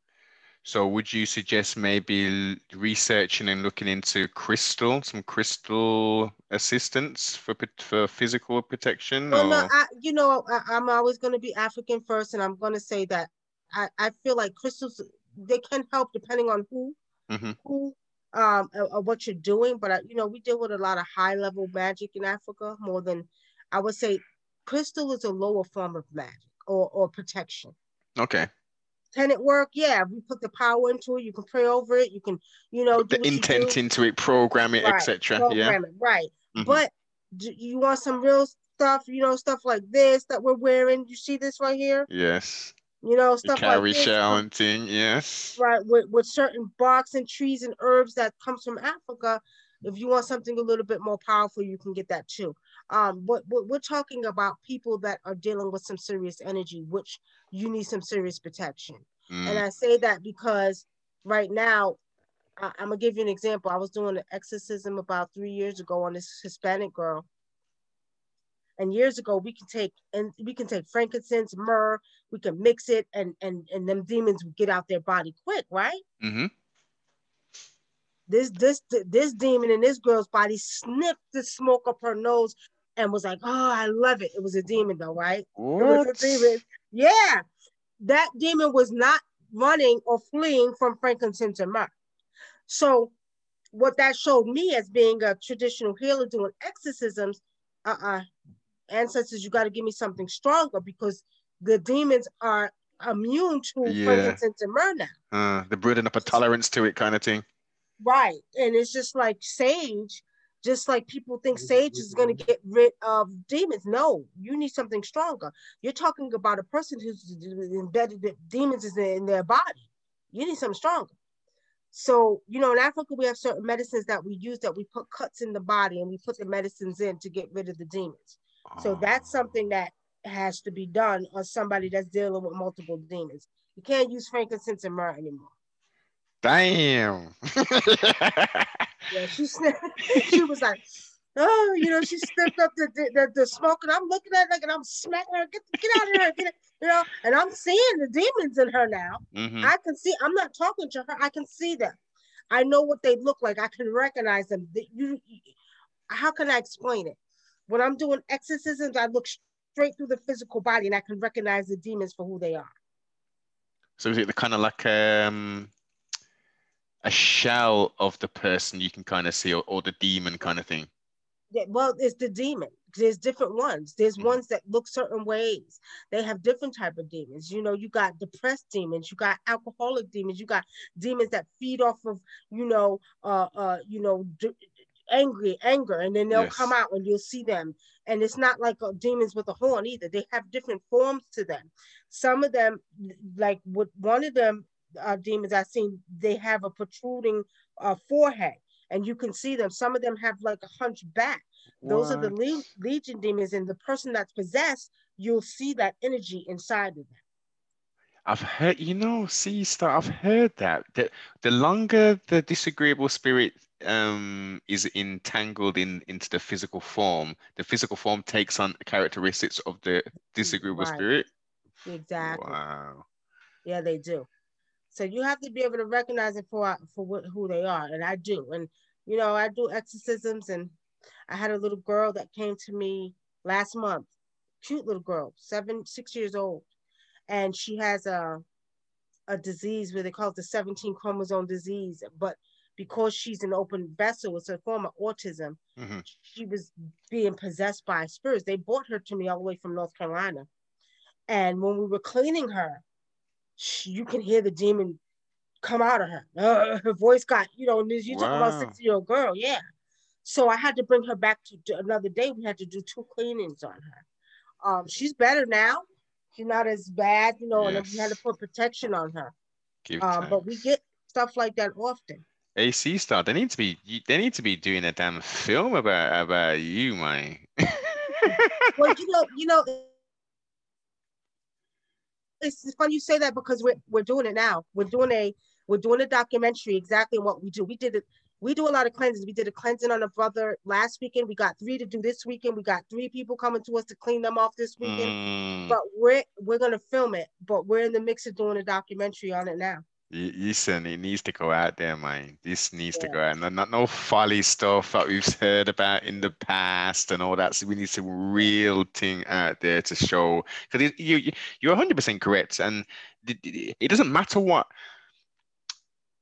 So would you suggest maybe researching and looking into crystal, some crystal assistance for for physical protection? Well, or? no, I, you know, I, am always going to be African first, and I'm going to say that I, I feel like crystals they can help depending on who mm-hmm. who um or, or what you're doing. But I, you know, we deal with a lot of high level magic in Africa more than I would say. Crystal is a lower form of magic or or protection. Okay. Can it work? Yeah, we put the power into it. You can pray over it. You can, you know, the intent into it, program it, right. etc. Yeah, it, right. Mm-hmm. But do you want some real stuff? You know, stuff like this that we're wearing. You see this right here? Yes. You know, stuff the carry like this. shell and thing. Yes. Right, with with certain barks and trees and herbs that comes from Africa. If you want something a little bit more powerful, you can get that too. Um, but, but we're talking about people that are dealing with some serious energy, which you need some serious protection. Mm. And I say that because right now, I, am gonna give you an example. I was doing an exorcism about three years ago on this Hispanic girl. And years ago, we can take and we can take frankincense, myrrh, we can mix it, and and and them demons would get out their body quick, right? Mm-hmm. This this this demon in this girl's body sniffed the smoke up her nose and was like, "Oh, I love it." It was a demon, though, right? What? It was a demon. Yeah, that demon was not running or fleeing from frankincense and myrrh. So, what that showed me as being a traditional healer doing exorcisms, uh-uh, ancestors, you got to give me something stronger because the demons are immune to yeah. frankincense and myrrh now. Uh, they're building up a tolerance to it, kind of thing. Right, and it's just like sage just like people think sage is going to get rid of demons. No, you need something stronger. You're talking about a person who's embedded demons in their body. You need something stronger. So, you know, in Africa, we have certain medicines that we use that we put cuts in the body and we put the medicines in to get rid of the demons. So that's something that has to be done on somebody that's dealing with multiple demons. You can't use frankincense and myrrh anymore. Damn. yeah, she she was like, oh, you know, she stepped up the, the, the smoke, and I'm looking at her, and I'm smacking her, get get out of here, get it, you know, and I'm seeing the demons in her now. Mm-hmm. I can see. I'm not talking to her. I can see them. I know what they look like. I can recognize them. You, how can I explain it? When I'm doing exorcisms, I look straight through the physical body, and I can recognize the demons for who they are. So is it the kind of like um a shell of the person you can kind of see, or, or the demon kind of thing? Yeah, well, it's the demon. There's different ones. There's mm-hmm. ones that look certain ways. They have different type of demons. You know, you got depressed demons, you got alcoholic demons, you got demons that feed off of, you know, uh, uh, you know, d- angry anger, and then they'll yes. come out and you'll see them. And it's not like uh, demons with a horn either. They have different forms to them. Some of them, like with one of them, uh, demons I've seen, they have a protruding uh, forehead, and you can see them. Some of them have like a hunchback. Those are the le- legion demons, and the person that's possessed, you'll see that energy inside of them. I've heard, you know, see, Star, I've heard that. The, the longer the disagreeable spirit um, is entangled in into the physical form, the physical form takes on characteristics of the disagreeable right. spirit. Exactly. Wow. Yeah, they do. So you have to be able to recognize it for for what, who they are, and I do. And you know, I do exorcisms, and I had a little girl that came to me last month, cute little girl, seven, six years old, and she has a a disease where they call it the 17 chromosome disease, but because she's an open vessel, it's a form of autism. Mm-hmm. She was being possessed by spirits. They brought her to me all the way from North Carolina. And when we were cleaning her, she, you can hear the demon come out of her. Uh, her voice got, you know, you talk about six year old girl, yeah. So I had to bring her back to to another day. We had to do two cleanings on her. Um, she's better now. She's not as bad, you know, and we had to put protection on her. Um, but we get stuff like that often. AC Star, they need to be they need to be doing a damn film about about you, man. Well, you know, you know, it's funny you say that because we're we're doing it now. We're doing a we're doing a documentary exactly what we do. We did it. We do a lot of cleanses. We did a cleansing on a brother last weekend. We got three to do this weekend. We got three people coming to us to clean them off this weekend. Mm, But we're we're gonna film it. But we're in the mix of doing a documentary on it now. Listen, it needs to go out there, man. This needs to go out. And not no folly stuff that we've heard about in the past and all that. So we need some real thing out there to show. Because you, you you're 100% correct, and it doesn't matter what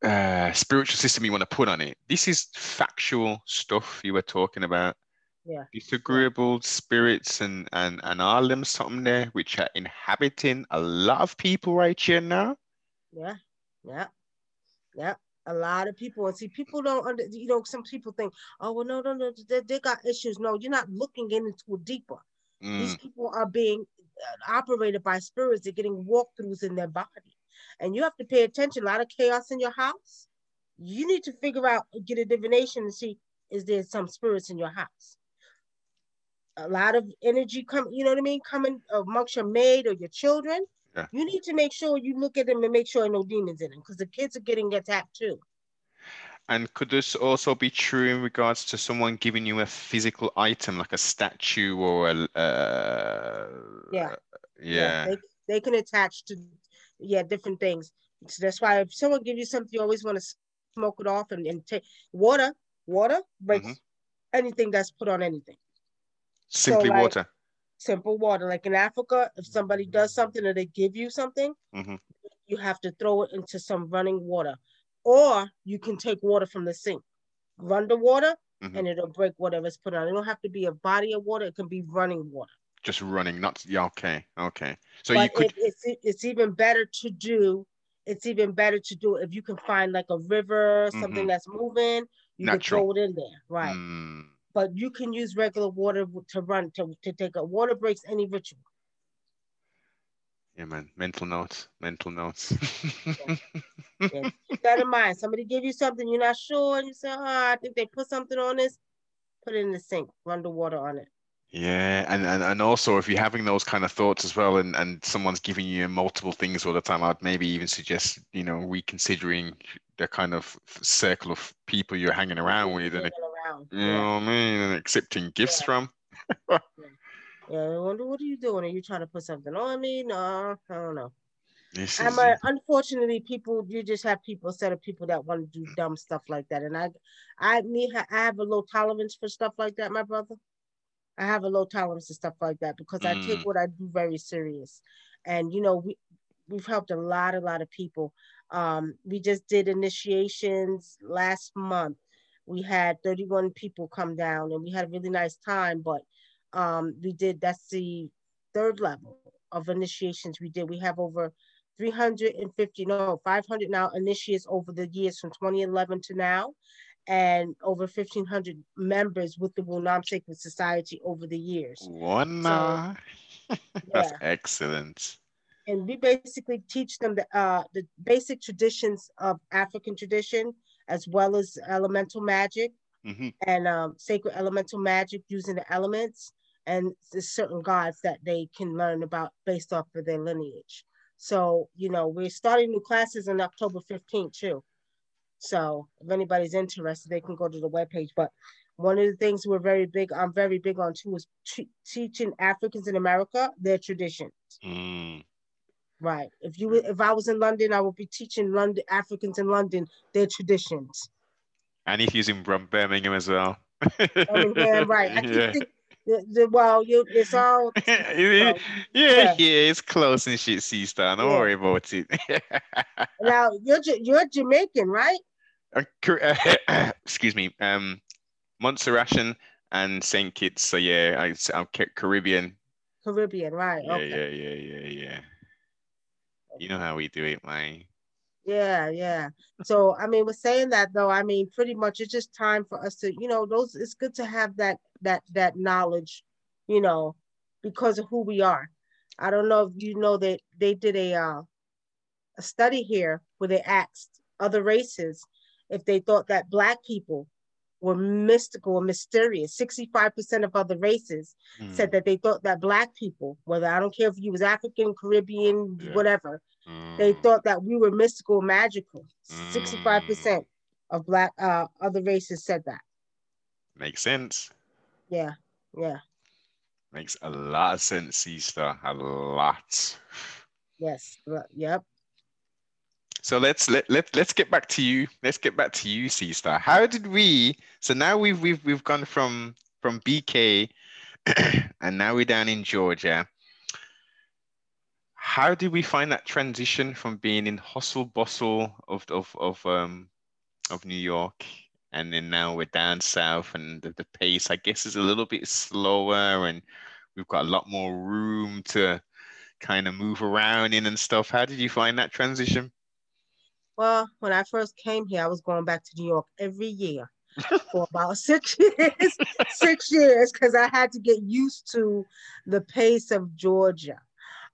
uh, spiritual system you want to put on it. This is factual stuff you were talking about. Yeah. Disagreeable spirits and and and all them something there which are inhabiting a lot of people right here now. Yeah, yeah, yeah. A lot of people and see people don't under you know some people think oh well no no no they, they got issues. No you're not looking into it deeper. These Mm, people are being uh, operated by spirits. They're getting walkthroughs in their body. And you have to pay attention. A lot of chaos in your house. You need to figure out get a divination and see is there some spirits in your house? A lot of energy come you know what i mean? Coming amongst your maid or your children Yeah. you need to make sure you look at them and make sure no demons in them because the kids are getting attacked too And could this also be true in regards to someone giving you a physical item like a statue or a uh, Yeah. yeah. they, they can attach to yeah different things so that's why if someone gives you something you always want to smoke it off and, and take water water breaks Mhm. anything that's put on anything Simply like- water. Simple water like in africa if somebody does something or they give you something Mhm. you have to throw it into some running water or you can take water from the sink run the water Mhm. and it'll break whatever's put on it don't have to be a body of water it can be running water Just running, not yeah, okay, okay. So you but could it, it's it's even better to do. It's even better to do it if you can find like a river, something Mhm. that's moving. You Natural. can throw it in there, right? Mm, But you can use regular water to run to, to take a water breaks any ritual. yeah, man. Mental notes, mental notes. Yeah. Keep that in mind. Somebody give you something you're not sure, and you say, "Oh, I think they put something on this." Put it in the sink. Run the water on it. Yeah, and, and and also if you're having those kind of thoughts as well, and and someone's giving you multiple things all the time, I'd maybe even suggest you know reconsidering the kind of circle of people you're hanging around with, and around. you Yeah. know what I mean, and accepting gifts Yeah. from. Yeah. I wonder what are you doing? Are you trying to put something on me? No, I don't know. This I'm a, unfortunately people you just have people a set of people that want to do dumb stuff like that and I I me I have a low tolerance for stuff like that my brother I have a low tolerance to stuff like that because I take Mm. what I do very serious and you know we we've helped a lot a lot of people um we just did initiations last month we had 31 people come down and we had a really nice time but um we did that's the third level of initiations we did we have over 350 no 500 now initiates over the years from 2011 to now and over 1500 members with the Wunam Sacred Society over the years one. That's yeah excellent. and we basically teach them the uh the basic traditions of African tradition as well as elemental magic hmm and um, sacred elemental magic using the elements and certain gods that they can learn about based off of their lineage. So, you know, we're starting new classes on October 15th too. So if anybody's interested, they can go to the webpage. But one of the things we're very big, I'm very big on too, is te- teaching Africans in America their traditions. Mm. Right. If you if I was in London, I would be teaching London Africans in London their traditions. And if he's in Birmingham as well. Birmingham, right. Yeah. think, The, the, well, you it's all yeah, yeah, yeah, it's close and shit, C Star. Don't yeah. worry about it. now you're you're Jamaican, right? Uh, excuse me, um, Montserratian and Saint Kitts. So yeah, I, I'm Caribbean. Caribbean, right? Yeah, okay. yeah, yeah, yeah, yeah. You know how we do it, man. Yeah, yeah. So I mean, we're saying that though. I mean, pretty much it's just time for us to, you know, those. It's good to have that that that knowledge, you know, because of who we are. I don't know if you know that they did a uh, a study here where they asked other races if they thought that black people were mystical or mysterious. 65% of other races mm. said that they thought that black people, whether I don't care if you was African, Caribbean, yeah. whatever, mm. they thought that we were mystical, magical. Mm. 65% of black uh, other races said that. Makes sense. Yeah, yeah. Makes a lot of sense, sister. A lot. Yes. Yep. So let's let, let let's get back to you. Let's get back to you, C Star. How did we? So now we've we've we've gone from from BK, and now we're down in Georgia. How did we find that transition from being in hustle bustle of of of um of New York, and then now we're down south, and the, the pace I guess is a little bit slower, and we've got a lot more room to kind of move around in and stuff. How did you find that transition? Well, when I first came here, I was going back to New York every year for about six years, six years, because I had to get used to the pace of Georgia.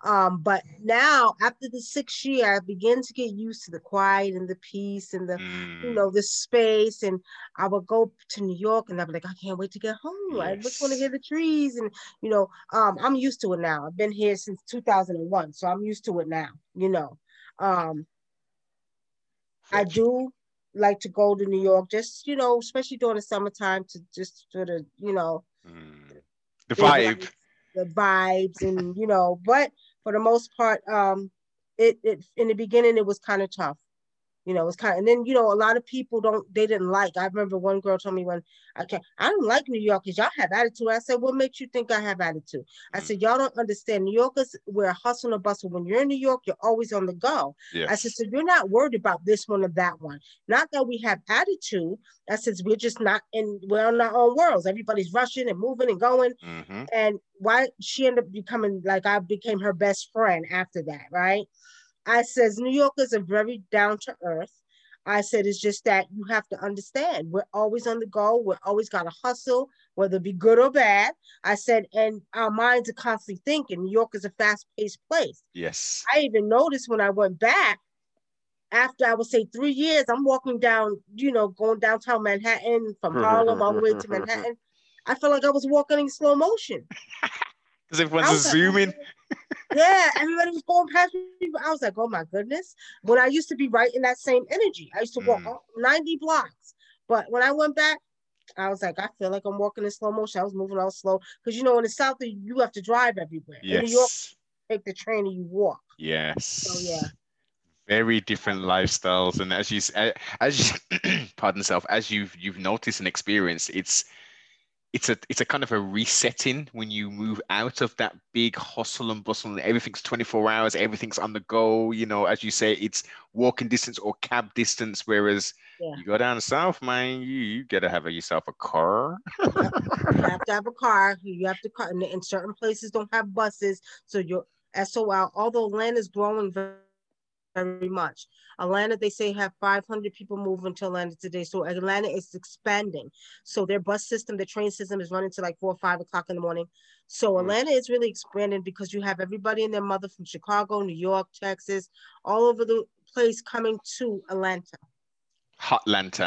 Um, but now, after the sixth year, I begin to get used to the quiet and the peace and the, mm. you know, the space. And I would go to New York and I'd be like, I can't wait to get home. Yes. I just want to hear the trees. And, you know, um, I'm used to it now. I've been here since 2001, so I'm used to it now, you know. Um, I do like to go to New York, just you know, especially during the summertime, to just sort of you know, mm. the vibe, the vibes, and you know. But for the most part, um, it it in the beginning it was kind of tough you know, it's kind of, and then, you know, a lot of people don't, they didn't like, I remember one girl told me when I can't, I don't like New York because y'all have attitude. I said, what makes you think I have attitude? I mm. said, y'all don't understand. New Yorkers, we're a hustle and bustle. When you're in New York, you're always on the go. Yes. I said, so you're not worried about this one or that one. Not that we have attitude. I said, we're just not in, we're in our own worlds. Everybody's rushing and moving and going. Mm-hmm. And why she ended up becoming like, I became her best friend after that, right? I says New Yorkers are very down to earth. I said it's just that you have to understand we're always on the go. We're always got to hustle, whether it be good or bad. I said, and our minds are constantly thinking. New York is a fast-paced place. Yes. I even noticed when I went back after I would say three years, I'm walking down, you know, going downtown Manhattan from Harlem all the way to Manhattan. I felt like I was walking in slow motion. Because everyone's zooming. yeah, everybody was going past me. I was like, oh my goodness. When I used to be right in that same energy, I used to walk mm. 90 blocks. But when I went back, I was like, I feel like I'm walking in slow motion. I was moving all slow. Because you know, in the South, you have to drive everywhere. Yes. In New York, take the train and you walk. Yes. So yeah. Very different lifestyles, and as you as you, pardon self, as you've you've noticed and experienced, it's it's a it's a kind of a resetting when you move out of that big hustle and bustle and everything's 24 hours everything's on the go you know as you say it's walking distance or cab distance whereas yeah. you go down south man you, you gotta have a, yourself a car you have to have a car you have to car and certain places don't have buses so you're SOL although land is growing very very much. Atlanta, they say have 500 people moving to Atlanta today. So Atlanta is expanding. So their bus system, their train system is running to like four or five o'clock in the morning. So mm. Atlanta is really expanding because you have everybody and their mother from Chicago, New York, Texas, all over the place coming to Atlanta. Hotlanta.